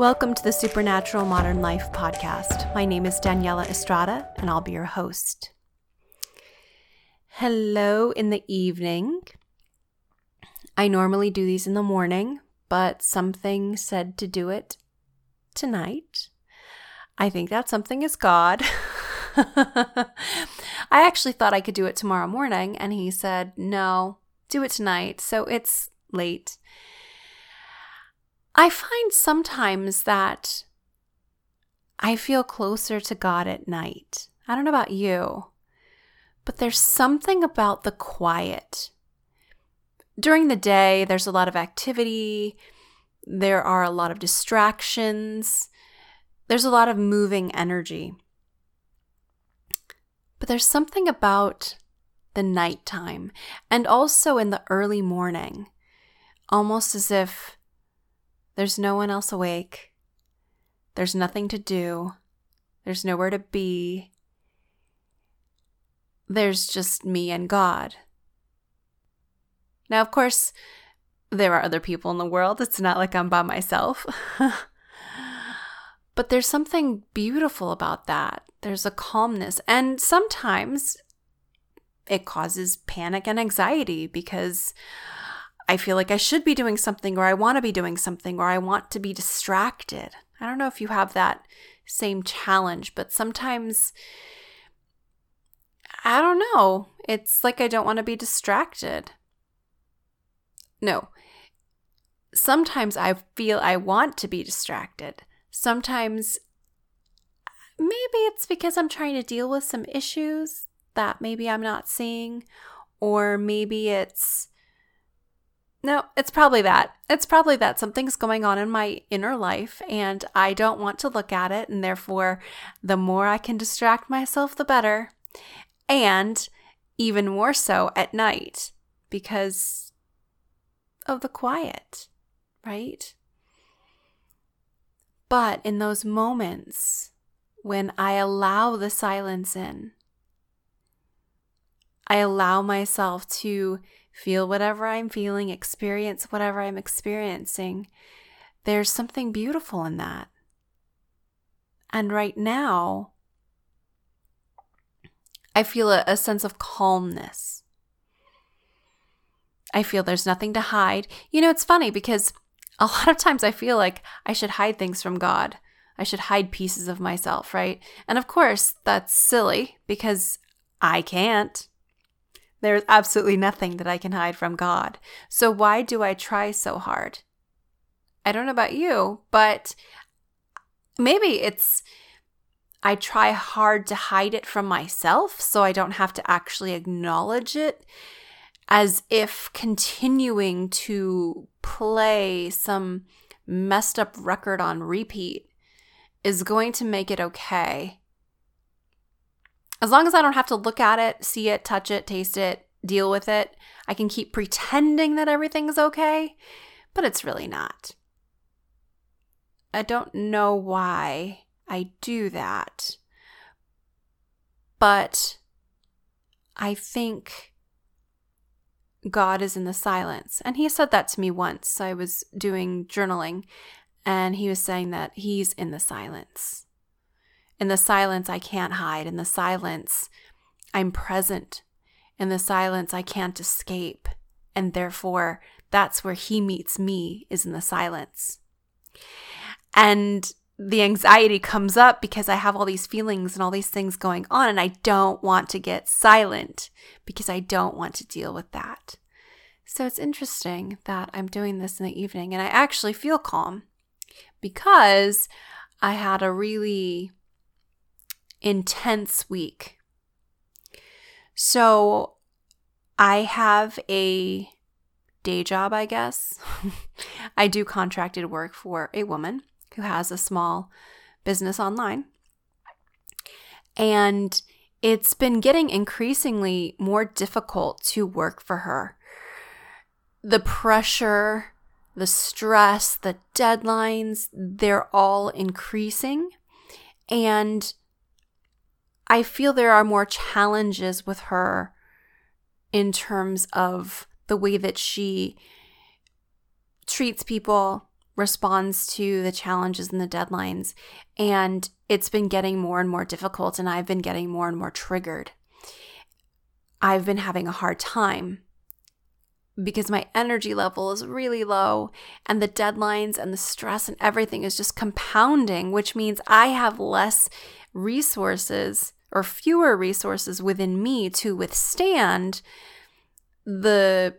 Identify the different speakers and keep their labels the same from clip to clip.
Speaker 1: Welcome to the Supernatural Modern Life podcast. My name is Daniela Estrada, and I'll be your host. Hello in the evening. I normally do these in the morning, but something said to do it tonight. I think that something is God. I actually thought I could do it tomorrow morning, and he said, no, do it tonight. So it's late. I find sometimes that I feel closer to God at night. I don't know about you, but there's something about the quiet. During the day, there's a lot of activity, there are a lot of distractions, there's a lot of moving energy. But there's something about the nighttime and also in the early morning, almost as if there's no one else awake. There's nothing to do. There's nowhere to be. There's just me and God. Now, of course, there are other people in the world. It's not like I'm by myself. but there's something beautiful about that. There's a calmness. And sometimes it causes panic and anxiety because I feel like I should be doing something or I want to be doing something or I want to be distracted. I don't know if you have that same challenge, but sometimes I don't know. It's like I don't want to be distracted. No. Sometimes I feel I want to be distracted. Sometimes maybe it's because I'm trying to deal with some issues that maybe I'm not seeing, or maybe it's no, it's probably that. It's probably that something's going on in my inner life and I don't want to look at it. And therefore, the more I can distract myself, the better. And even more so at night because of the quiet, right? But in those moments when I allow the silence in, I allow myself to feel whatever I'm feeling, experience whatever I'm experiencing. There's something beautiful in that. And right now, I feel a, a, sense of calmness. I feel there's nothing to hide. You know, it's funny because a lot of times I feel like I should hide things from God. I should hide pieces of myself, right? And of course, that's silly because I can't. There's absolutely nothing that I can hide from God. So why do I try so hard? I don't know about you, but maybe it's I try hard to hide it from myself so I don't have to actually acknowledge it as if continuing to play some messed up record on repeat is going to make it okay as long as I don't have to look at it, see it, touch it, taste it, deal with it, I can keep pretending that everything's okay, but it's really not. I don't know why I do that, but I think God is in the silence. And he said that to me once. I was doing journaling, and he was saying that he's in the silence. In the silence, I can't hide. In the silence, I'm present. In the silence, I can't escape. And therefore, that's where he meets me, is in the silence. And the anxiety comes up because I have all these feelings and all these things going on, and I don't want to get silent because I don't want to deal with that. So it's interesting that I'm doing this in the evening and I actually feel calm because I had a really intense week. So I have a day job, I guess. I do contracted work for a woman who has a small business online. And it's been getting increasingly more difficult to work for her. The pressure, the stress, the deadlines, they're all increasing. And I feel there are more challenges with her in terms of the way that she treats people, responds to the challenges and the deadlines. And it's been getting more and more difficult, and I've been getting more and more triggered. I've been having a hard time because my energy level is really low and the deadlines and the stress and everything is just compounding, which means I have less resources or fewer resources within me to withstand the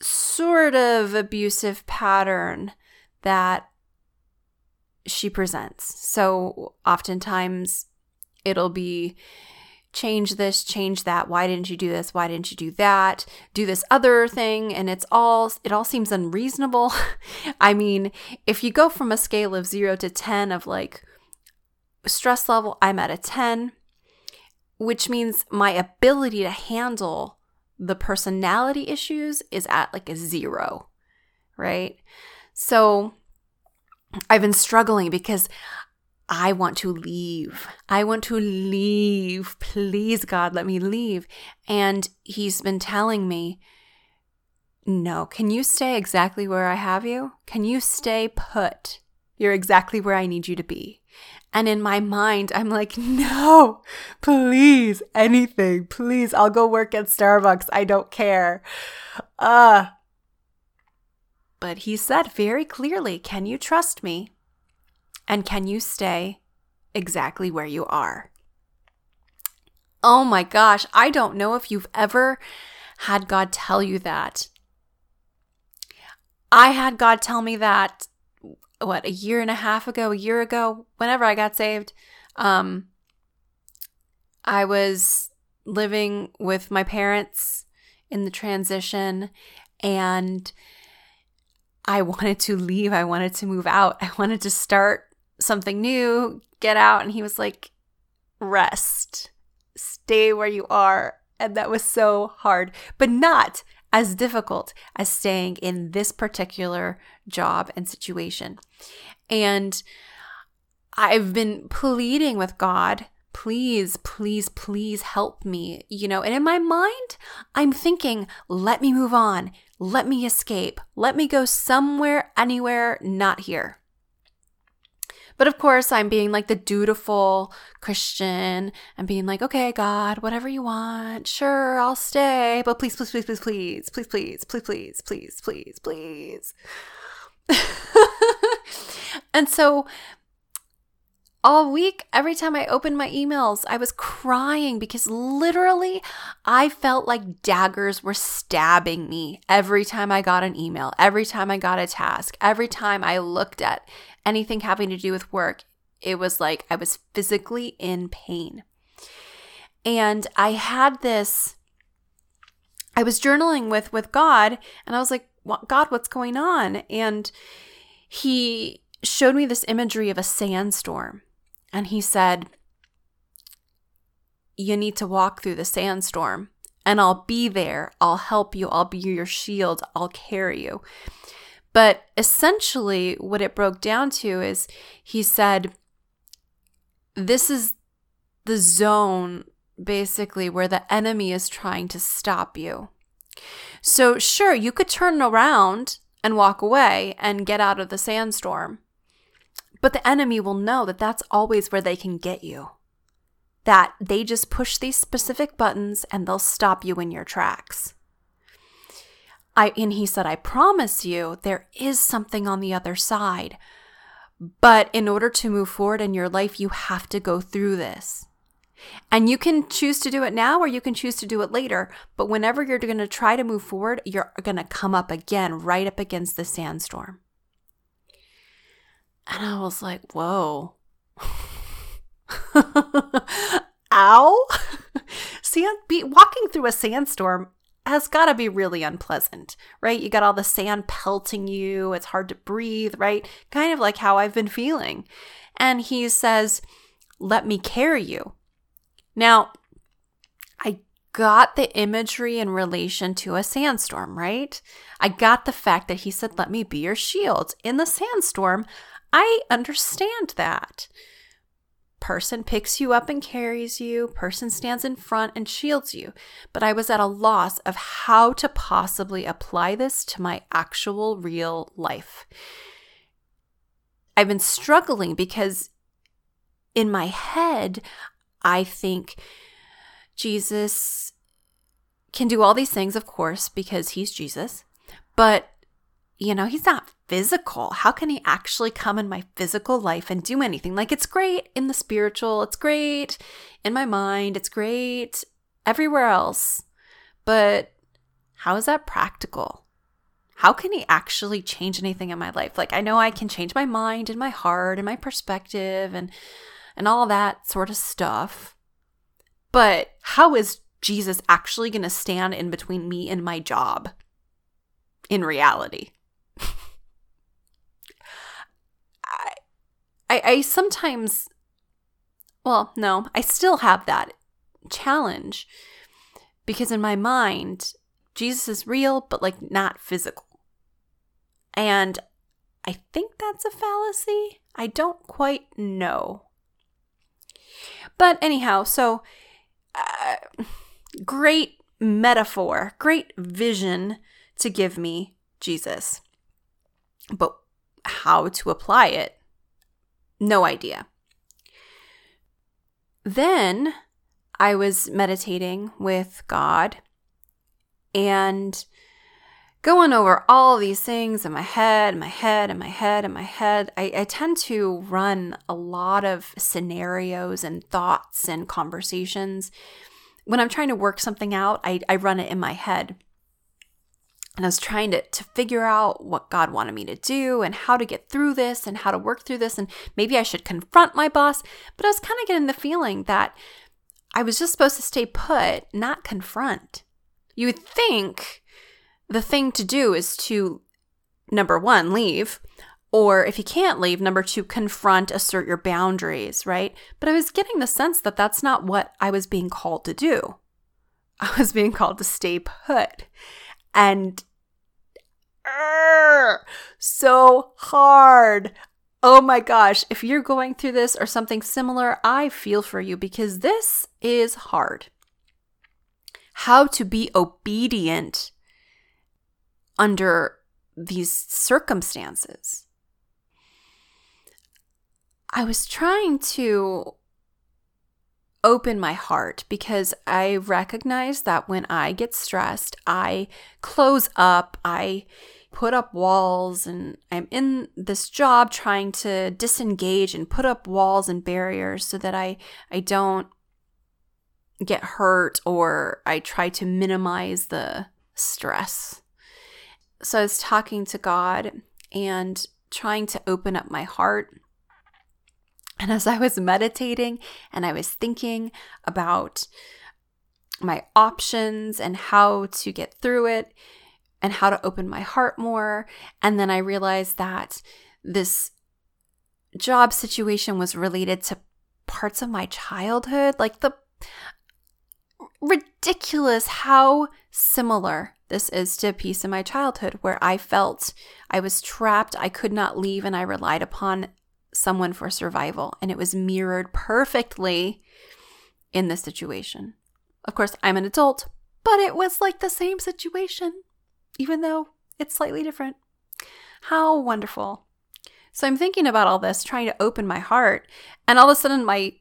Speaker 1: sort of abusive pattern that she presents. So oftentimes it'll be change this, change that. Why didn't you do this? Why didn't you do that? Do this other thing. And it's all, it all seems unreasonable. I mean, if you go from a scale of zero to 10 of like stress level, I'm at a 10, which means my ability to handle the personality issues is at like a zero, right? So I've been struggling because I want to leave. I want to leave. Please, God, let me leave. And he's been telling me, no, can you stay exactly where I have you? Can you stay put? You're exactly where I need you to be. And in my mind, I'm like, no, please, anything, please. I'll go work at Starbucks. I don't care. Uh, but he said very clearly, can you trust me? And can you stay exactly where you are? Oh my gosh, I don't know if you've ever had God tell you that. I had God tell me that what a year and a half ago, a year ago, whenever I got saved. Um I was living with my parents in the transition and I wanted to leave. I wanted to move out. I wanted to start something new, get out. And he was like, rest, stay where you are. And that was so hard, but not as difficult as staying in this particular job and situation. And I've been pleading with God, please, please, please help me. You know, and in my mind, I'm thinking, let me move on, let me escape, let me go somewhere, anywhere, not here. But of course, I'm being like the dutiful Christian and being like, okay, God, whatever you want, sure, I'll stay, but please, please, please, please, please, please, please, please, please, please, please, please. and so all week, every time I opened my emails, I was crying because literally I felt like daggers were stabbing me every time I got an email, every time I got a task, every time I looked at anything having to do with work, it was like I was physically in pain. And I had this I was journaling with with God and I was like, "God, what's going on?" And he showed me this imagery of a sandstorm. And he said, "You need to walk through the sandstorm." and I'll be there. I'll help you. I'll be your shield. I'll carry you. But essentially, what it broke down to is he said, This is the zone basically where the enemy is trying to stop you. So, sure, you could turn around and walk away and get out of the sandstorm, but the enemy will know that that's always where they can get you. That they just push these specific buttons and they'll stop you in your tracks. I and he said, I promise you there is something on the other side. But in order to move forward in your life, you have to go through this. And you can choose to do it now or you can choose to do it later. But whenever you're going to try to move forward, you're going to come up again, right up against the sandstorm. And I was like, whoa. Ow. Sand, be, walking through a sandstorm has got to be really unpleasant, right? You got all the sand pelting you. It's hard to breathe, right? Kind of like how I've been feeling. And he says, Let me carry you. Now, I got the imagery in relation to a sandstorm, right? I got the fact that he said, Let me be your shield. In the sandstorm, I understand that. Person picks you up and carries you, person stands in front and shields you. But I was at a loss of how to possibly apply this to my actual real life. I've been struggling because in my head, I think Jesus can do all these things, of course, because he's Jesus, but you know, he's not physical. How can he actually come in my physical life and do anything? Like, it's great in the spiritual, it's great in my mind, it's great everywhere else. But how is that practical? How can he actually change anything in my life? Like, I know I can change my mind and my heart and my perspective and and all that sort of stuff. But how is Jesus actually going to stand in between me and my job in reality? I, I sometimes, well, no, I still have that challenge because in my mind, Jesus is real, but like not physical. And I think that's a fallacy. I don't quite know. But anyhow, so uh, great metaphor, great vision to give me Jesus. But how to apply it, no idea. Then I was meditating with God and going over all these things in my head, my head, and my head, and my head. I, I tend to run a lot of scenarios and thoughts and conversations. When I'm trying to work something out, I, I run it in my head. And I was trying to, to figure out what God wanted me to do and how to get through this and how to work through this. And maybe I should confront my boss. But I was kind of getting the feeling that I was just supposed to stay put, not confront. You would think the thing to do is to, number one, leave. Or if you can't leave, number two, confront, assert your boundaries, right? But I was getting the sense that that's not what I was being called to do. I was being called to stay put and uh, so hard. Oh my gosh, if you're going through this or something similar, I feel for you because this is hard. How to be obedient under these circumstances. I was trying to open my heart because I recognize that when I get stressed, I close up, I put up walls, and I'm in this job trying to disengage and put up walls and barriers so that I, I don't get hurt or I try to minimize the stress. So I was talking to God and trying to open up my heart and as I was meditating and I was thinking about my options and how to get through it and how to open my heart more, and then I realized that this job situation was related to parts of my childhood, like the ridiculous how similar this is to a piece of my childhood where I felt I was trapped, I could not leave, and I relied upon someone for survival. And it was mirrored perfectly in this situation. Of course, I'm an adult, but it was like the same situation, even though it's slightly different. How wonderful. So I'm thinking about all this, trying to open my heart, and all of a sudden my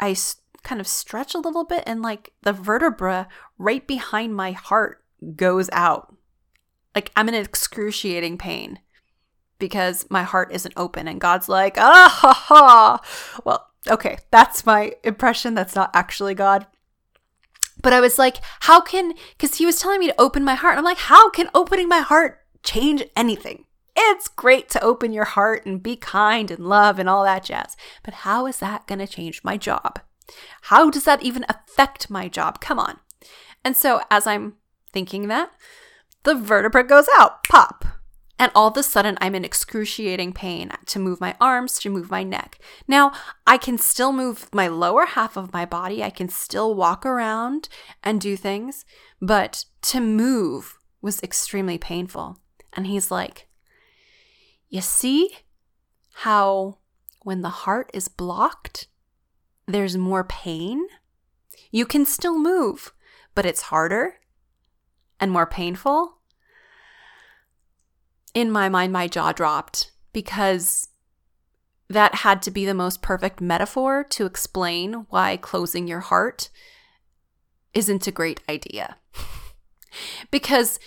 Speaker 1: I kind of stretch a little bit and like the vertebra right behind my heart goes out. Like I'm in excruciating pain because my heart isn't open. And God's like, ah ha ha. Well, okay, that's my impression. That's not actually God. But I was like, how can, because he was telling me to open my heart. I'm like, how can opening my heart change anything? It's great to open your heart and be kind and love and all that jazz. But how is that going to change my job? How does that even affect my job? Come on. And so as I'm thinking that, the vertebra goes out, pop. And all of a sudden, I'm in excruciating pain to move my arms, to move my neck. Now, I can still move my lower half of my body. I can still walk around and do things, but to move was extremely painful. And he's like, You see how when the heart is blocked, there's more pain. You can still move, but it's harder and more painful. In my mind, my jaw dropped because that had to be the most perfect metaphor to explain why closing your heart isn't a great idea. because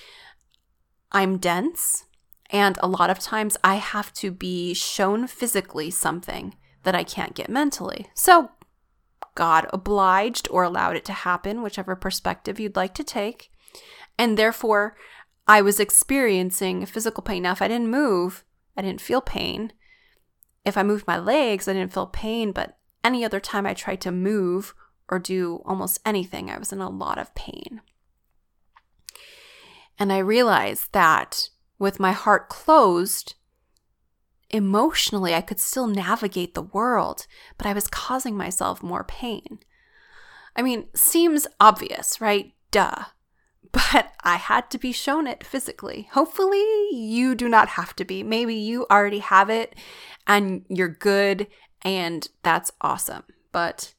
Speaker 1: I'm dense, and a lot of times I have to be shown physically something that I can't get mentally. So, God obliged or allowed it to happen, whichever perspective you'd like to take. And therefore, I was experiencing physical pain. Now, if I didn't move, I didn't feel pain. If I moved my legs, I didn't feel pain. But any other time I tried to move or do almost anything, I was in a lot of pain. And I realized that with my heart closed, emotionally, I could still navigate the world, but I was causing myself more pain. I mean, seems obvious, right? Duh. But I had to be shown it physically. Hopefully, you do not have to be. Maybe you already have it and you're good, and that's awesome. But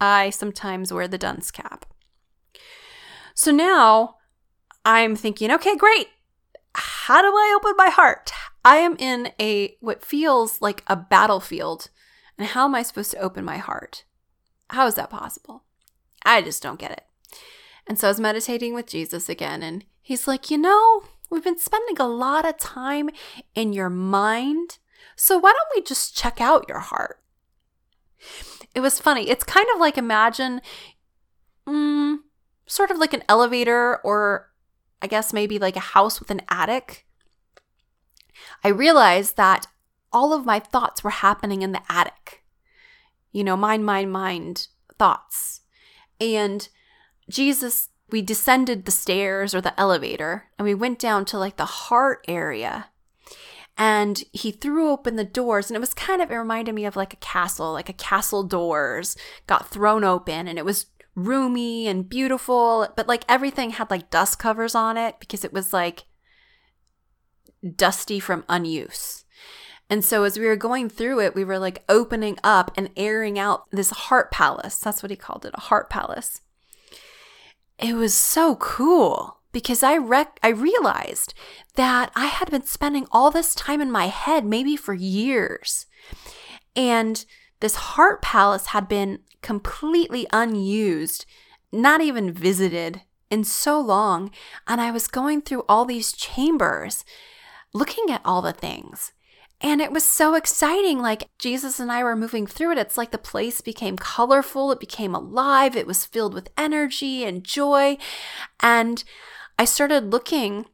Speaker 1: I sometimes wear the dunce cap. So now I'm thinking, okay, great how do I open my heart? I am in a what feels like a battlefield. And how am I supposed to open my heart? How is that possible? I just don't get it. And so I was meditating with Jesus again, and he's like, You know, we've been spending a lot of time in your mind. So why don't we just check out your heart? It was funny. It's kind of like imagine, mm, sort of like an elevator or I guess maybe like a house with an attic, I realized that all of my thoughts were happening in the attic. You know, mind, mind, mind thoughts. And Jesus, we descended the stairs or the elevator and we went down to like the heart area. And he threw open the doors, and it was kind of, it reminded me of like a castle, like a castle doors got thrown open, and it was roomy and beautiful, but like everything had like dust covers on it because it was like dusty from unuse. And so as we were going through it, we were like opening up and airing out this heart palace. That's what he called it, a heart palace. It was so cool because I rec- I realized that I had been spending all this time in my head maybe for years. And this heart palace had been completely unused, not even visited in so long. And I was going through all these chambers, looking at all the things. And it was so exciting. Like Jesus and I were moving through it. It's like the place became colorful, it became alive, it was filled with energy and joy. And I started looking.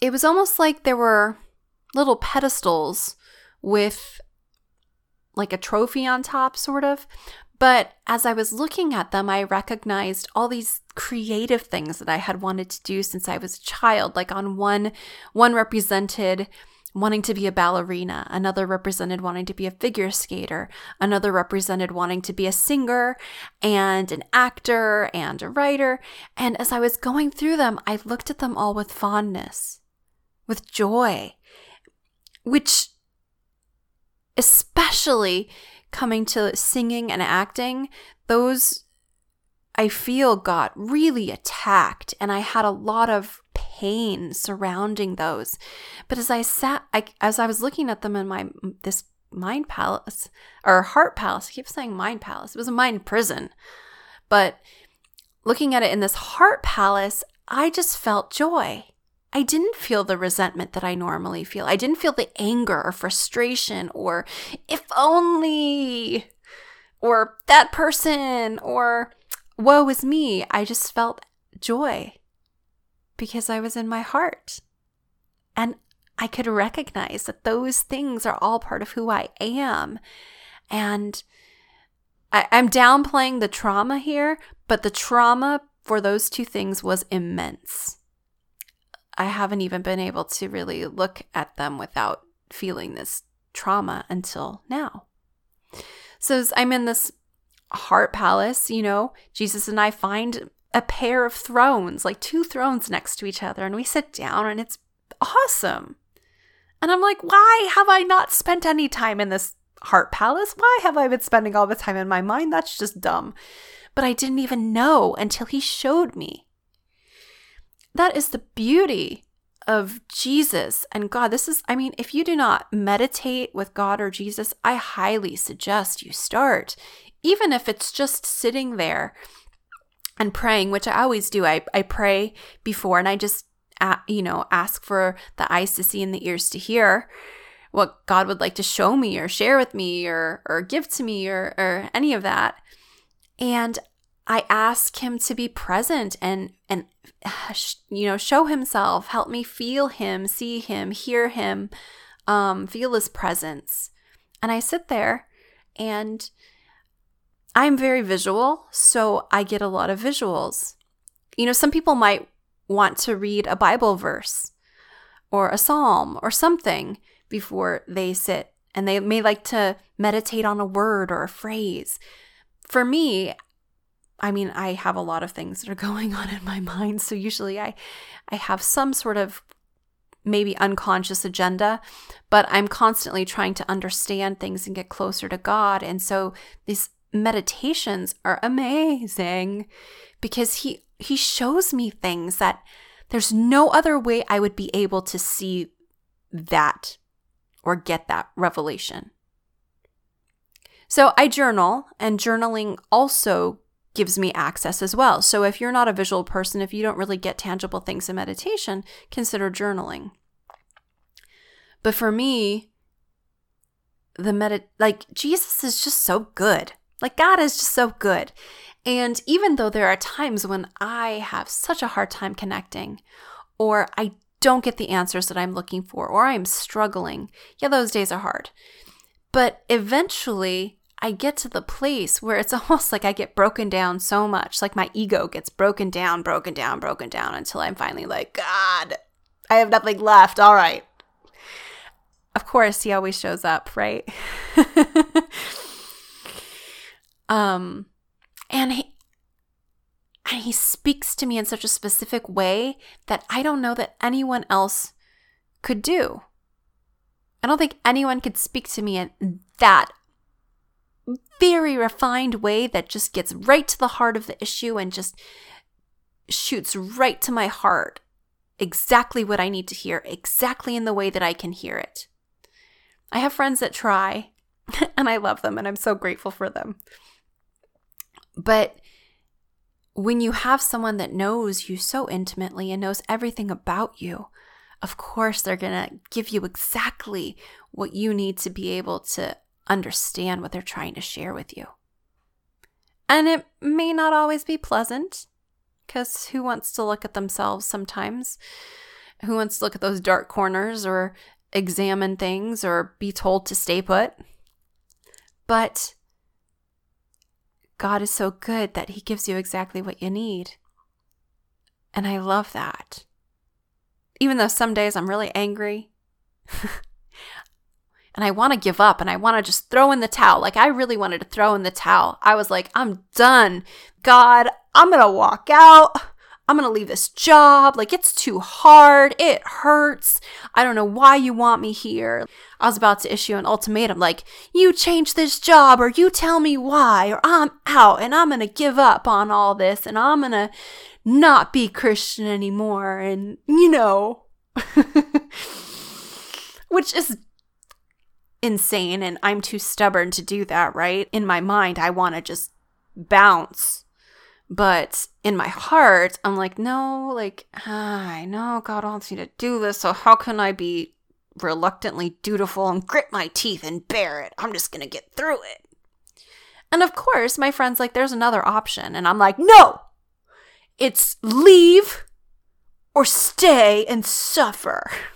Speaker 1: It was almost like there were little pedestals with like a trophy on top, sort of. But as I was looking at them, I recognized all these creative things that I had wanted to do since I was a child. Like on one, one represented wanting to be a ballerina, another represented wanting to be a figure skater, another represented wanting to be a singer and an actor and a writer. And as I was going through them, I looked at them all with fondness, with joy, which especially coming to singing and acting, those I feel got really attacked and I had a lot of pain surrounding those. But as I sat I, as I was looking at them in my this mind palace or heart palace, I keep saying mind palace. It was a mind prison. But looking at it in this heart palace, I just felt joy. I didn't feel the resentment that I normally feel. I didn't feel the anger or frustration or if only or that person or woe is me. I just felt joy because I was in my heart. And I could recognize that those things are all part of who I am. And I, am downplaying the trauma here, but the trauma for those two things was immense. I haven't even been able to really look at them without feeling this trauma until now. So I'm in this heart palace, you know, Jesus and I find a pair of thrones, like two thrones next to each other, and we sit down and it's awesome. And I'm like, why have I not spent any time in this heart palace. Why have I been spending all the time in my mind? That's just dumb. But I didn't even know until he showed me. That is the beauty of Jesus and God. This is, I mean, if you do not meditate with God or Jesus, I highly suggest you start, even if it's just sitting there and praying, which I always do. I, I pray before and I just, you know, ask for the eyes to see and the ears to hear what God would like to show me or share with me or, or give to me or, or any of that. And I ask him to be present and and you know show himself, help me feel him, see him, hear him, um, feel his presence. And I sit there and I'm very visual, so I get a lot of visuals. You know, some people might want to read a Bible verse or a psalm or something before they sit, and they may like to meditate on a word or a phrase. For me, I mean, I have a lot of things that are going on in my mind, so usually I I have some sort of maybe unconscious agenda, but I'm constantly trying to understand things and get closer to God. And so these meditations are amazing because he he shows me things that there's no other way I would be able to see that or get that revelation. So I journal, and journaling also gives me access as well. So if you're not a visual person, if you don't really get tangible things in meditation, consider journaling. But for me, the medit like Jesus is just so good. Like God is just so good. And even though there are times when I have such a hard time connecting or I don't get the answers that I'm looking for or I'm struggling, yeah, those days are hard. But eventually I get to the place where it's almost like I get broken down so much. Like my ego gets broken down, broken down, broken down until I'm finally like, God, I have nothing left. All right. Of course, he always shows up, right? um, and he, and he speaks to me in such a specific way that I don't know that anyone else could do. I don't think anyone could speak to me in that very refined way that just gets right to the heart of the issue and just shoots right to my heart exactly what I need to hear, exactly in the way that I can hear it. I have friends that try, and I love them, and I'm so grateful for them. But when you have someone that knows you so intimately and knows everything about you, of course, they're going to give you exactly what you need to be able to understand what they're trying to share with you. And it may not always be pleasant, because who wants to look at themselves sometimes? Who wants to look at those dark corners or examine things or be told to stay put? But God is so good that He gives you exactly what you need. And I love that. Even though some days I'm really angry, and I want to give up and I want to just throw in the towel. Like, I really wanted to throw in the towel. I was like, I'm done. God, I'm going to walk out. I'm going to leave this job. Like, it's too hard. It hurts. I don't know why you want me here. I was about to issue an ultimatum like, you change this job or you tell me why or I'm out and I'm going to give up on all this and I'm going to not be Christian anymore. And, you know, which is insane and I'm too stubborn to do that, right? In my mind, I want to just bounce. But in my heart, I'm like, no, like, ah, I know God wants me to do this, so how can I be reluctantly dutiful and grit my teeth and bear it? I'm just gonna get through it. And of course, my friend's like, there's another option. And I'm like, no, it's leave or stay and suffer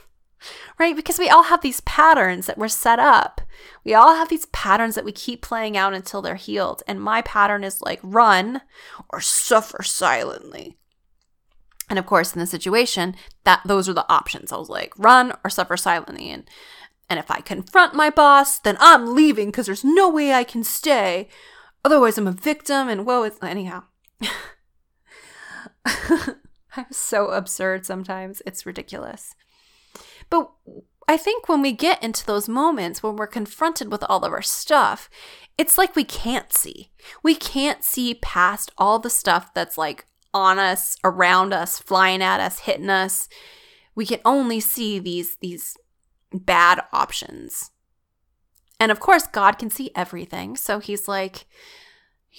Speaker 1: right? Because we all have these patterns that we're set up. We all have these patterns that we keep playing out until they're healed. And my pattern is like run or suffer silently. And of course, in the situation, that those are the options. I was like, run or suffer silently. And and if I confront my boss, then I'm leaving because there's no way I can stay. Otherwise, I'm a victim. And whoa, it's anyhow. I'm so absurd sometimes. It's ridiculous. But I think when we get into those moments when we're confronted with all of our stuff, it's like we can't see. We can't see past all the stuff that's like on us, around us, flying at us, hitting us. We can only see these these bad options. And of course, God can see everything. So he's like,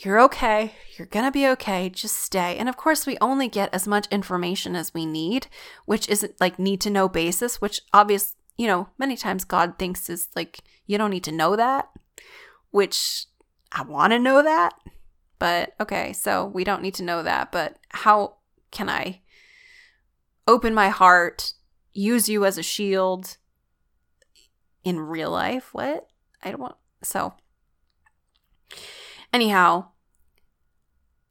Speaker 1: You're okay. You're going to be okay. Just stay. And of course, we only get as much information as we need, which isn't like need to know basis, which obviously, you know, many times God thinks is like, you don't need to know that, which I want to know that. But okay, so we don't need to know that. But how can I open my heart, use you as a shield in real life? What? I don't want. So, anyhow,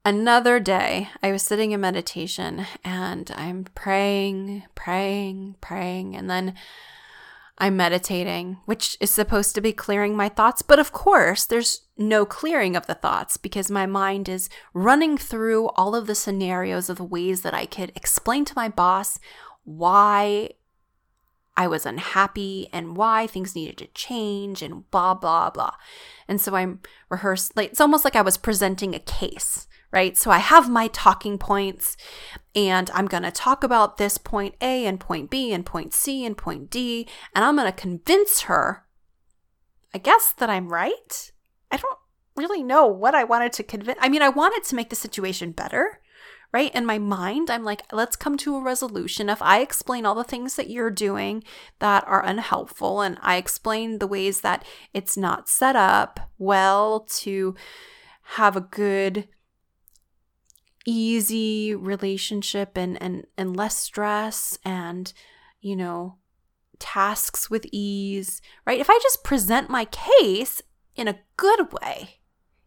Speaker 1: another day, I was sitting in meditation and I'm praying, praying, praying, and then I'm meditating, which is supposed to be clearing my thoughts. But of course, there's no clearing of the thoughts because my mind is running through all of the scenarios of the ways that I could explain to my boss why I was unhappy and why things needed to change and blah, blah, blah. And so I'm rehearsed, like, it's almost like I was presenting a case, right? So I have my talking points and I'm going to talk about this point A and point B and point C and point D. And I'm going to convince her, I guess, that I'm right. I don't really know what I wanted to convince. I mean, I wanted to make the situation better right? In my mind, I'm like, let's come to a resolution. If I explain all the things that you're doing that are unhelpful, and I explain the ways that it's not set up well to have a good, easy relationship and, and, and less stress and, you know, tasks with ease, right? If I just present my case in a good way,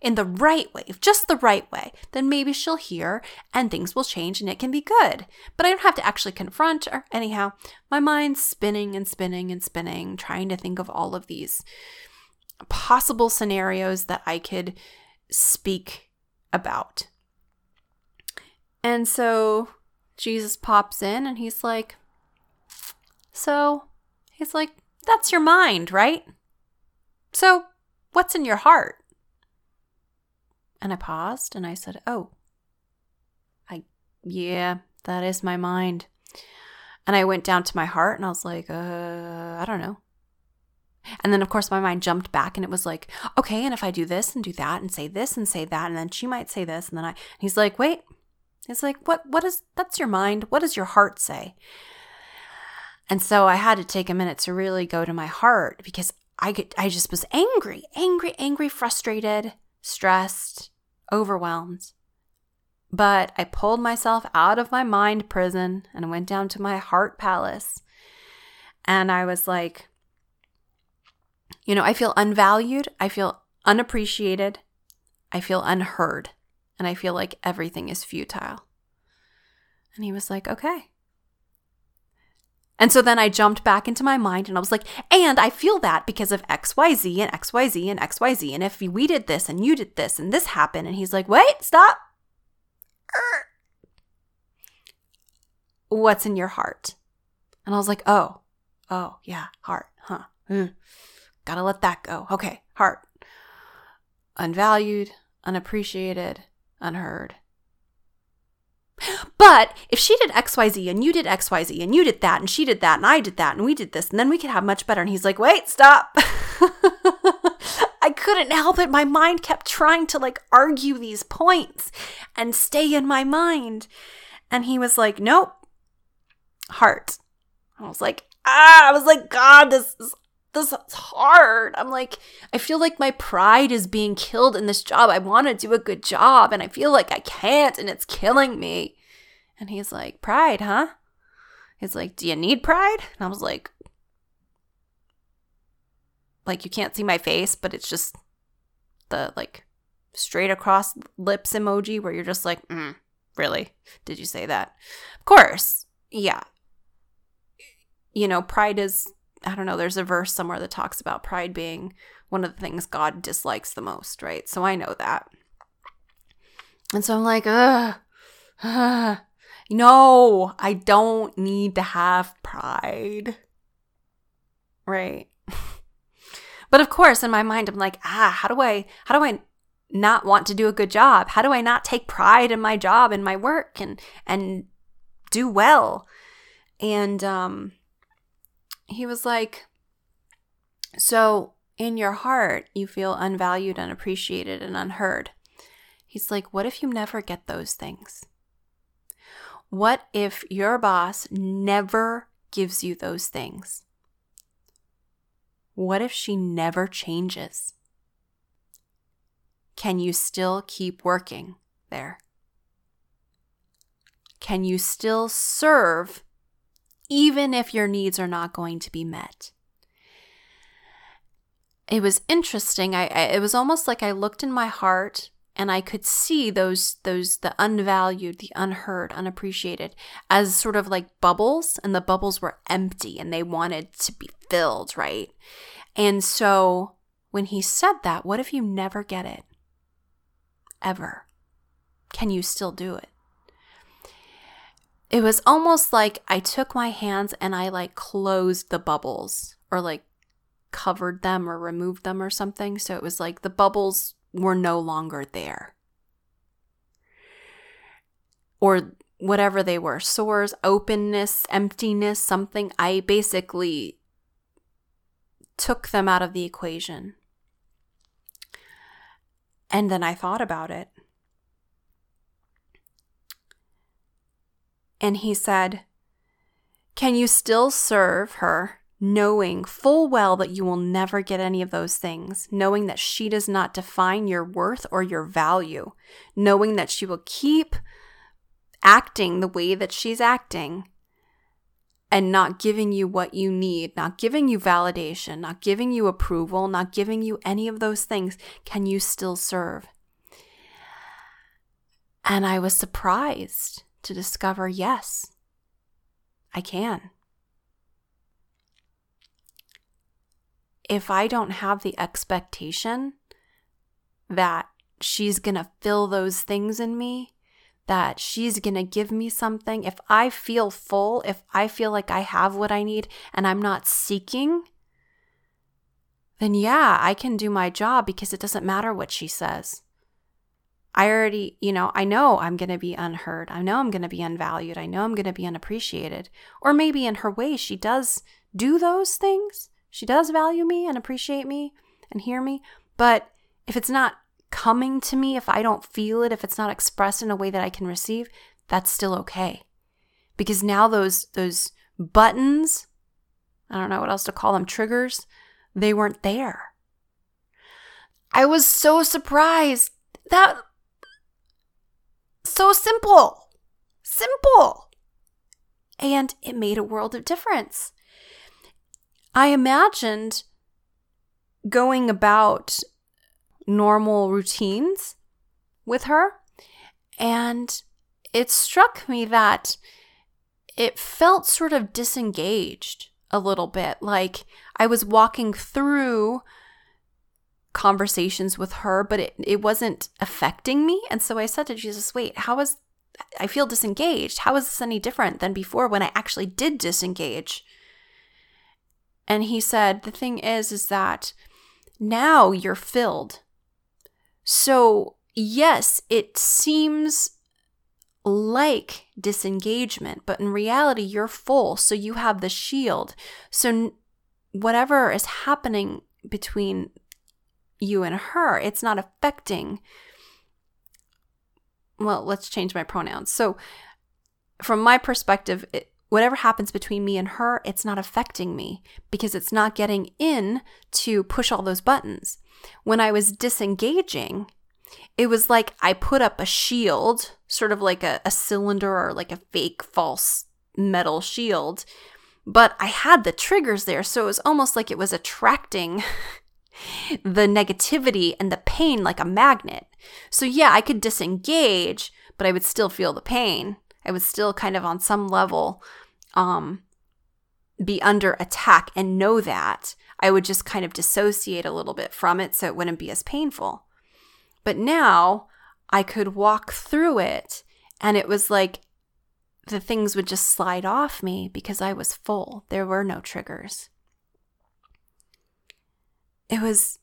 Speaker 1: in the right way, just the right way, then maybe she'll hear and things will change and it can be good. But I don't have to actually confront or anyhow, my mind's spinning and spinning and spinning, trying to think of all of these possible scenarios that I could speak about. And so Jesus pops in and he's like, So, he's like, That's your mind, right? So, what's in your heart? And I paused and I said, Oh, I, yeah, that is my mind. And I went down to my heart and I was like, uh, I don't know. And then, of course, my mind jumped back and it was like, okay, and if I do this and do that and say this and say that, and then she might say this, and then I, he's like, wait. He's like, what, what is, that's your mind. What does your heart say? And so I had to take a minute to really go to my heart because I could, I just was angry, angry, angry, frustrated, stressed, overwhelmed. But I pulled myself out of my mind prison and went down to my heart palace. And I was like, you know, I feel unvalued. I feel unappreciated. I feel unheard. And I feel like everything is futile. And he was like, okay. And so then I jumped back into my mind and I was like, and I feel that because of XYZ and XYZ and XYZ. And if we did this and you did this and this happened. And he's like, wait, stop. What's in your heart? And I was like, oh, oh, yeah, heart, huh? Mm. Gotta let that go. Okay, heart. Unvalued, unappreciated, unheard. But if she did XYZ and you did XYZ and you did that and she did that and I did that and we did this and then we could have much better. And he's like, wait, stop. I couldn't help it. My mind kept trying to like argue these points and stay in my mind. And he was like, nope, heart. I was like, ah, I was like, God, this is this is hard. I'm like, I feel like my pride is being killed in this job. I want to do a good job and I feel like I can't and it's killing me. And he's like, Pride, huh? He's like, Do you need pride? And I was like, like you can't see my face, but it's just the like straight across lips emoji where you're just like, mm, really? Did you say that? Of course. Yeah. You know, pride is I don't know, there's a verse somewhere that talks about pride being one of the things God dislikes the most, right? So I know that. And so I'm like, ugh, ugh. no, I don't need to have pride. Right. but of course, in my mind, I'm like, ah, how do I, how do I not want to do a good job? How do I not take pride in my job and my work and, and do well? And, um, he was like, so in your heart, you feel unvalued, unappreciated, and unheard. He's like, What if you never get those things? What if your boss never gives you those things? What if she never changes? Can you still keep working there? Can you still serve even if your needs are not going to be met? It was interesting. I, I, it was almost like I looked in my heart and I could see those those the unvalued, the unheard, unappreciated as sort of like bubbles and the bubbles were empty and they wanted to be filled, right? And so when he said that, what if you never get it? Ever. Can you still do it? It was almost like I took my hands and I like closed the bubbles or like covered them or removed them or something. So it was like the bubbles were no longer there. Or whatever they were sores, openness, emptiness, something. I basically took them out of the equation. And then I thought about it. And he said, Can you still serve her knowing full well that you will never get any of those things, knowing that she does not define your worth or your value, knowing that she will keep acting the way that she's acting and not giving you what you need, not giving you validation, not giving you approval, not giving you any of those things, can you still serve? And I was surprised to discover yes, I can. if I don't have the expectation that she's going to fill those things in me, that she's going to give me something, if I feel full, if I feel like I have what I need and I'm not seeking, then yeah, I can do my job because it doesn't matter what she says. I already, you know, I know I'm going to be unheard. I know I'm going to be unvalued. I know I'm going to be unappreciated. Or maybe in her way, she does do those things, she does value me and appreciate me and hear me, but if it's not coming to me, if I don't feel it, if it's not expressed in a way that I can receive, that's still okay. Because now those those buttons, I don't know what else to call them, triggers, they weren't there. I was so surprised. That so simple. Simple. And it made a world of difference. I imagined going about normal routines with her, and it struck me that it felt sort of disengaged a little bit. Like I was walking through conversations with her, but it, it wasn't affecting me. And so I said to Jesus, wait, how is I feel disengaged? How is this any different than before when I actually did disengage? And he said, the thing is, is that now you're filled. So, yes, it seems like disengagement, but in reality, you're full. So you have the shield. So, whatever is happening between you and her, it's not affecting. Well, let's change my pronouns. So, from my perspective, it, whatever happens between me and her, it's not affecting me because it's not getting in to push all those buttons. When I was disengaging, it was like I put up a shield, sort of like a, a cylinder or like a fake false metal shield, but I had the triggers there. So it was almost like it was attracting the negativity and the pain like a magnet. So yeah, I could disengage, but I would still feel the pain. I would still kind of on some level um, be under attack and know that, I would just kind of dissociate a little bit from it so it wouldn't be as painful. But now I could walk through it and it was like the things would just slide off me because I was full. There were no triggers. It was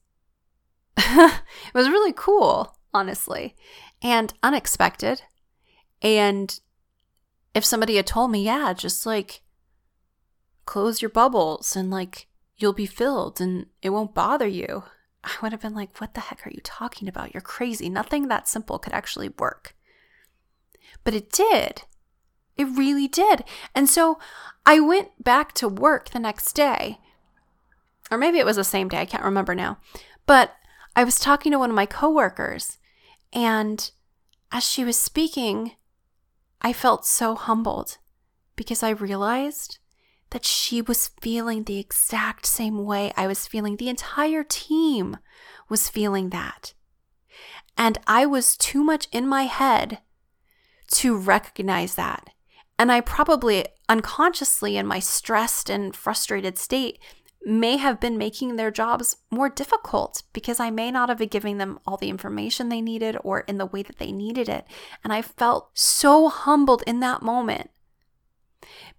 Speaker 1: it was really cool, honestly, and unexpected. And if somebody had told me, yeah, just like close your bubbles and like you'll be filled and it won't bother you, I would have been like, what the heck are you talking about? You're crazy. Nothing that simple could actually work. But it did. It really did. And so I went back to work the next day, or maybe it was the same day. I can't remember now. But I was talking to one of my coworkers, and as she was speaking, I felt so humbled because I realized that she was feeling the exact same way I was feeling. The entire team was feeling that. And I was too much in my head to recognize that. And I probably unconsciously, in my stressed and frustrated state, may have been making their jobs more difficult because I may not have been giving them all the information they needed or in the way that they needed it. And I felt so humbled in that moment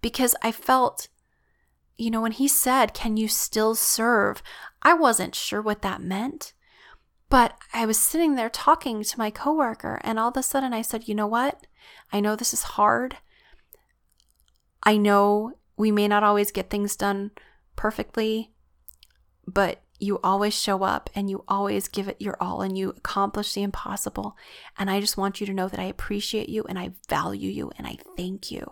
Speaker 1: because I felt you know, when he said, Can you still serve? I wasn't sure what that meant. But I was sitting there talking to my coworker, and all of a sudden I said, You know what? I know this is hard. I know we may not always get things done perfectly, but you always show up and you always give it your all and you accomplish the impossible. And I just want you to know that I appreciate you and I value you and I thank you.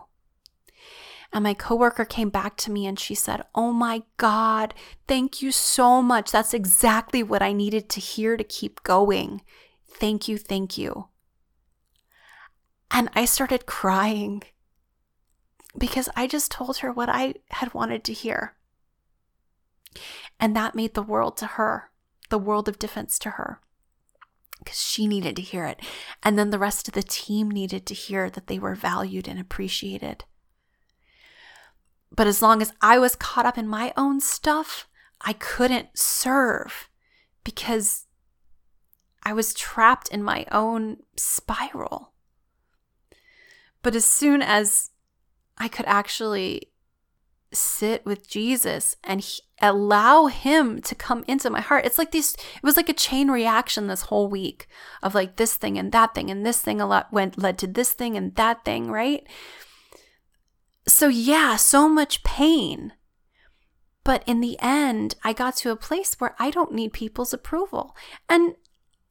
Speaker 1: And my coworker came back to me and she said, Oh my God, thank you so much. That's exactly what I needed to hear to keep going. Thank you, thank you. And I started crying because I just told her what I had wanted to hear. And that made the world to her, the world of difference to her, because she needed to hear it. And then the rest of the team needed to hear that they were valued and appreciated. But as long as I was caught up in my own stuff, I couldn't serve because I was trapped in my own spiral. But as soon as I could actually sit with Jesus and he, allow him to come into my heart. It's like this it was like a chain reaction this whole week of like this thing and that thing and this thing a lot went led to this thing and that thing, right? So, yeah, so much pain. But in the end, I got to a place where I don't need people's approval. And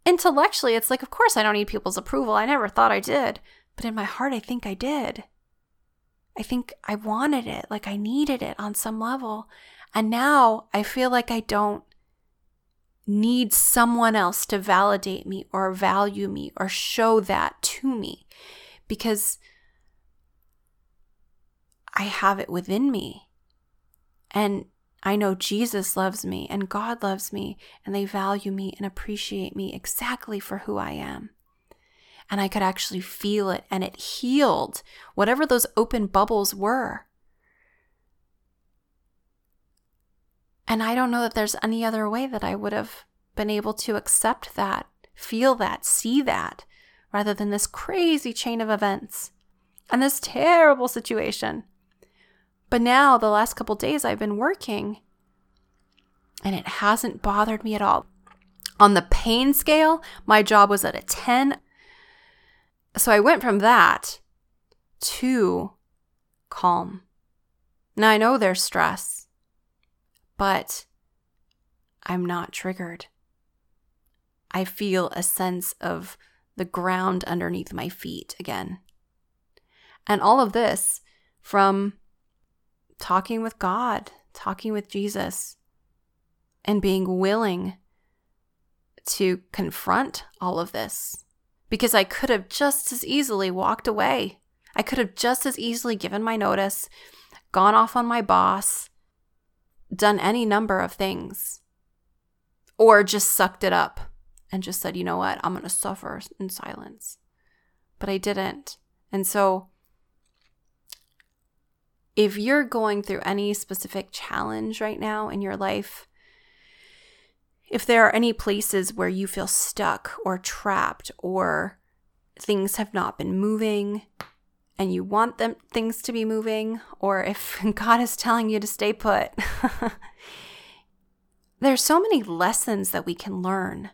Speaker 1: intellectually, it's like, of course, I don't need people's approval. I never thought I did. But in my heart, I think I did. I think I wanted it, like I needed it on some level. And now I feel like I don't need someone else to validate me or value me or show that to me because I have it within me. And I know Jesus loves me and God loves me and they value me and appreciate me exactly for who I am. And I could actually feel it and it healed whatever those open bubbles were. And I don't know that there's any other way that I would have been able to accept that, feel that, see that, rather than this crazy chain of events and this terrible situation. But now, the last couple days, I've been working and it hasn't bothered me at all. On the pain scale, my job was at a 10. So I went from that to calm. Now I know there's stress, but I'm not triggered. I feel a sense of the ground underneath my feet again. And all of this from talking with God, talking with Jesus, and being willing to confront all of this. Because I could have just as easily walked away. I could have just as easily given my notice, gone off on my boss, done any number of things, or just sucked it up and just said, you know what, I'm going to suffer in silence. But I didn't. And so if you're going through any specific challenge right now in your life, if there are any places where you feel stuck or trapped or things have not been moving and you want them things to be moving or if God is telling you to stay put there's so many lessons that we can learn.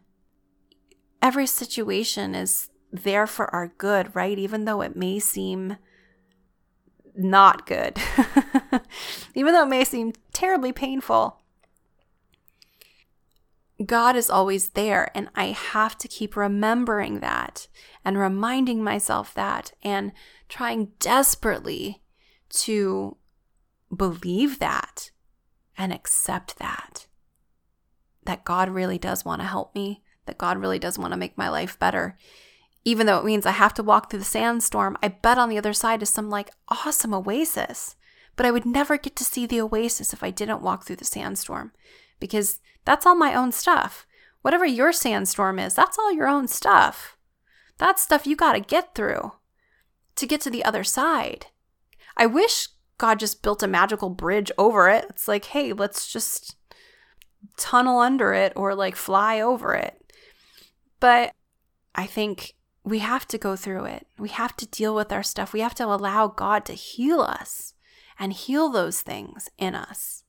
Speaker 1: Every situation is there for our good, right? Even though it may seem not good, even though it may seem terribly painful. God is always there, and I have to keep remembering that and reminding myself that and trying desperately to believe that and accept that. That God really does want to help me, that God really does want to make my life better. Even though it means I have to walk through the sandstorm, I bet on the other side is some like awesome oasis. But I would never get to see the oasis if I didn't walk through the sandstorm because that's all my own stuff. Whatever your sandstorm is, that's all your own stuff. That's stuff you got to get through to get to the other side. I wish God just built a magical bridge over it. It's like, hey, let's just tunnel under it or like fly over it. But I think we have to go through it. We have to deal with our stuff. We have to allow God to heal us and heal those things in us.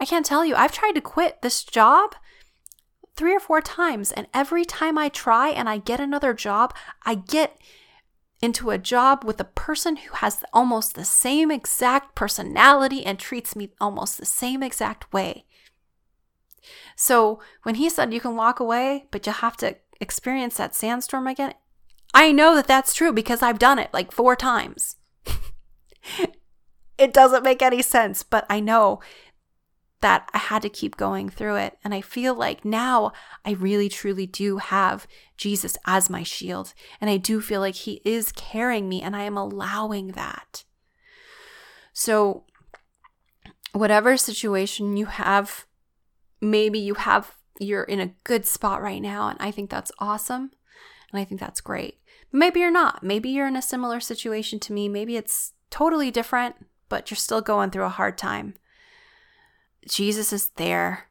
Speaker 1: I can't tell you, I've tried to quit this job three or four times, and every time I try and I get another job, I get into a job with a person who has almost the same exact personality and treats me almost the same exact way. So when he said you can walk away, but you have to experience that sandstorm again, I know that that's true because I've done it like four times. it doesn't make any sense, but I know that I had to keep going through it. And I feel like now I really truly do have Jesus as my shield. And I do feel like He is carrying me, and I am allowing that. So, whatever situation you have, maybe you have, you're in a good spot right now. And I think that's awesome. And I think that's great. Maybe you're not. Maybe you're in a similar situation to me. Maybe it's totally different, but you're still going through a hard time. Jesus is there.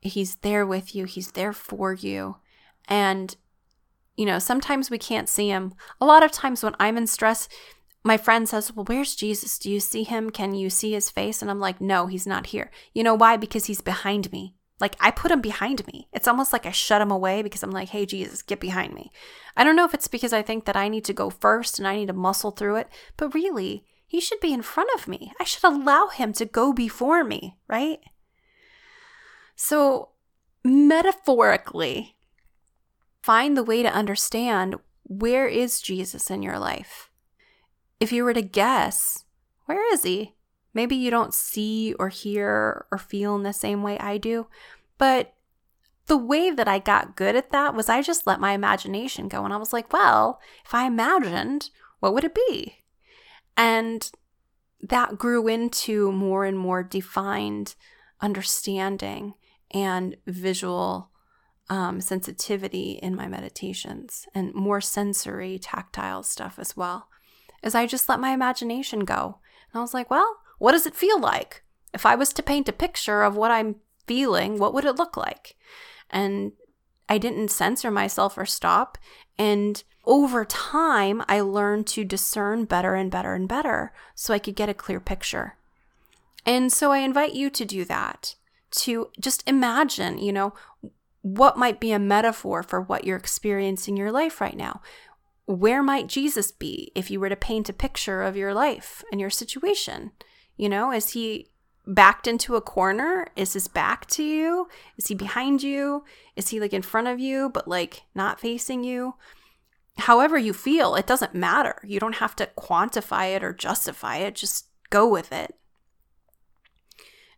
Speaker 1: He's there with you, He's there for you. And, you know, sometimes we can't see Him. A lot of times when I'm in stress, my friend says, Well, where's Jesus? Do you see him? Can you see his face? And I'm like, No, he's not here. You know why? Because he's behind me. Like I put him behind me. It's almost like I shut him away because I'm like, Hey, Jesus, get behind me. I don't know if it's because I think that I need to go first and I need to muscle through it, but really, he should be in front of me. I should allow him to go before me, right? So, metaphorically, find the way to understand where is Jesus in your life? If you were to guess, where is he? Maybe you don't see or hear or feel in the same way I do, but the way that I got good at that was I just let my imagination go and I was like, well, if I imagined, what would it be? And that grew into more and more defined understanding and visual um, sensitivity in my meditations and more sensory, tactile stuff as well. As I just let my imagination go. And I was like, well, what does it feel like? If I was to paint a picture of what I'm feeling, what would it look like? And I didn't censor myself or stop. And over time, I learned to discern better and better and better so I could get a clear picture. And so I invite you to do that, to just imagine, you know, what might be a metaphor for what you're experiencing in your life right now. Where might Jesus be if you were to paint a picture of your life and your situation? You know, is he backed into a corner? Is his back to you? Is he behind you? Is he like in front of you, but like not facing you? However you feel, it doesn't matter. You don't have to quantify it or justify it, just go with it.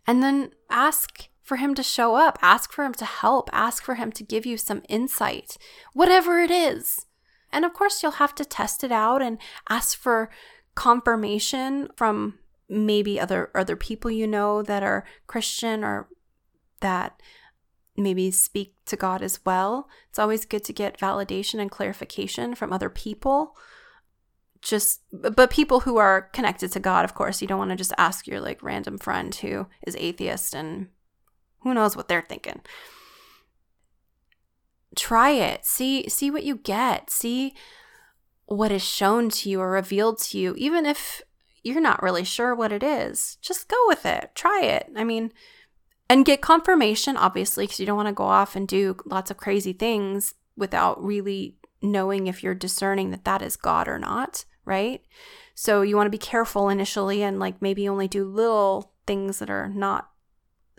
Speaker 1: And then ask for him to show up, ask for him to help, ask for him to give you some insight, whatever it is. And of course, you'll have to test it out and ask for confirmation from maybe other other people you know that are Christian or that maybe speak to God as well. It's always good to get validation and clarification from other people. Just, but people who are connected to God, of course, you don't want to just ask your like random friend who is atheist and who knows what they're thinking. Try it. See, see what you get. See what is shown to you or revealed to you, even if you're not really sure what it is. Just go with it. Try it. I mean, and get confirmation, obviously, because you don't want to go off and do lots of crazy things without really knowing if you're discerning that that is God or not, right? So you want to be careful initially and like maybe only do little things that are not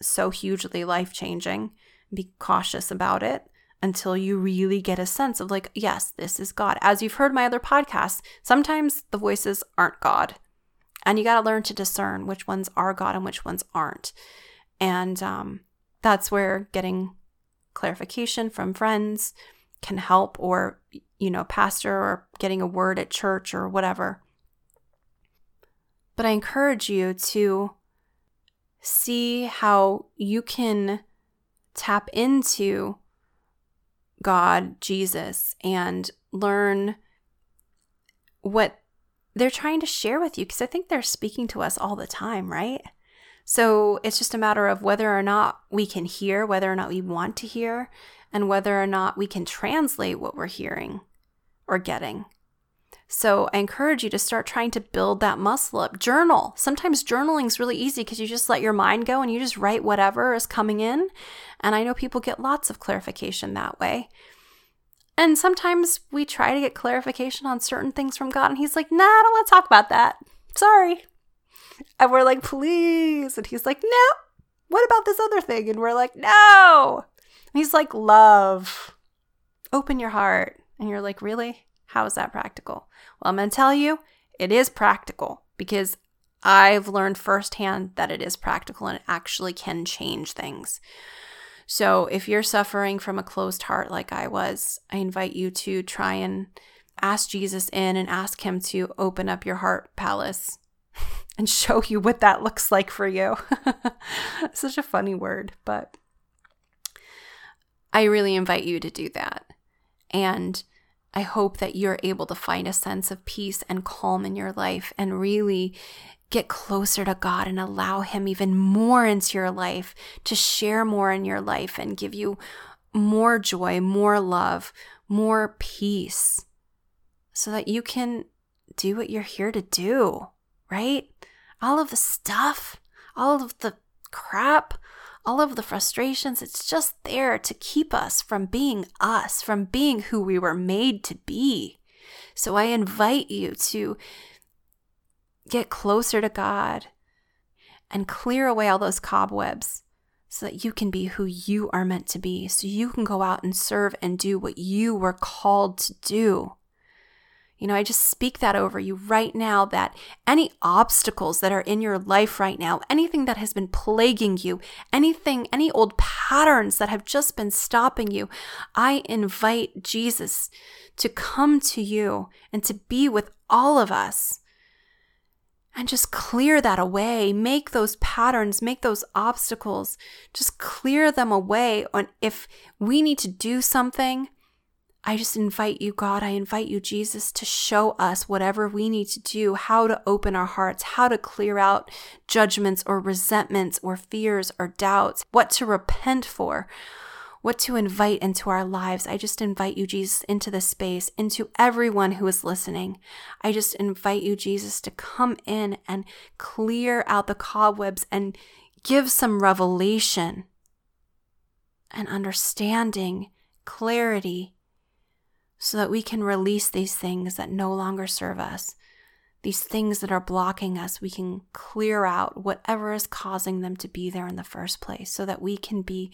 Speaker 1: so hugely life changing. Be cautious about it until you really get a sense of like, yes, this is God. As you've heard my other podcasts, sometimes the voices aren't God. And you got to learn to discern which ones are God and which ones aren't. And um, that's where getting clarification from friends can help, or, you know, pastor, or getting a word at church or whatever. But I encourage you to see how you can tap into God, Jesus, and learn what they're trying to share with you because I think they're speaking to us all the time, right? So it's just a matter of whether or not we can hear, whether or not we want to hear, and whether or not we can translate what we're hearing or getting. So I encourage you to start trying to build that muscle up. Journal. Sometimes journaling is really easy because you just let your mind go and you just write whatever is coming in. And I know people get lots of clarification that way. And sometimes we try to get clarification on certain things from God, and He's like, nah, I don't want to talk about that. Sorry. And we're like, please. And He's like, no, what about this other thing? And we're like, no. And He's like, love. Open your heart. And you're like, really? How is that practical? Well, I'm going to tell you, it is practical because I've learned firsthand that it is practical and it actually can change things. So, if you're suffering from a closed heart like I was, I invite you to try and ask Jesus in and ask Him to open up your heart palace and show you what that looks like for you. Such a funny word, but I really invite you to do that. And I hope that you're able to find a sense of peace and calm in your life and really get closer to God and allow Him even more into your life to share more in your life and give you more joy, more love, more peace so that you can do what you're here to do, right? All of the stuff, all of the crap, all of the frustrations, it's just there to keep us from being us, from being who we were made to be. So I invite you to get closer to God and clear away all those cobwebs so that you can be who you are meant to be, so you can go out and serve and do what you were called to do. You know, I just speak that over you right now that any obstacles that are in your life right now, anything that has been plaguing you, anything, any old patterns that have just been stopping you, I invite Jesus to come to you and to be with all of us and just clear that away. Make those patterns, make those obstacles, just clear them away. And if we need to do something, I just invite you, God, I invite you, Jesus, to show us whatever we need to do, how to open our hearts, how to clear out judgments or resentments or fears or doubts, what to repent for, what to invite into our lives. I just invite you, Jesus, into this space, into everyone who is listening. I just invite you, Jesus, to come in and clear out the cobwebs and give some revelation and understanding, clarity so that we can release these things that no longer serve us. These things that are blocking us, we can clear out whatever is causing them to be there in the first place so that we can be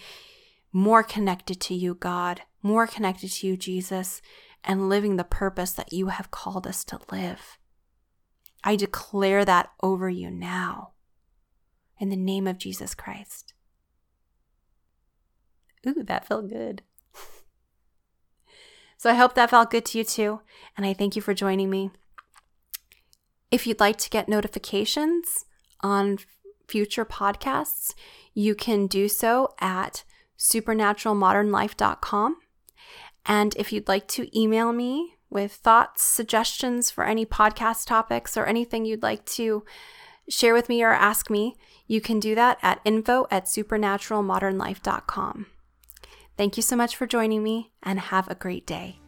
Speaker 1: more connected to you, God, more connected to you, Jesus, and living the purpose that you have called us to live. I declare that over you now in the name of Jesus Christ. Ooh, that felt good. So I hope that felt good to you too. And I thank you for joining me. If you'd like to get notifications on future podcasts, you can do so at supernaturalmodernlife.com. And if you'd like to email me with thoughts, suggestions for any podcast topics, or anything you'd like to share with me or ask me, you can do that at info at supernaturalmodernlife.com. Thank you so much for joining me and have a great day.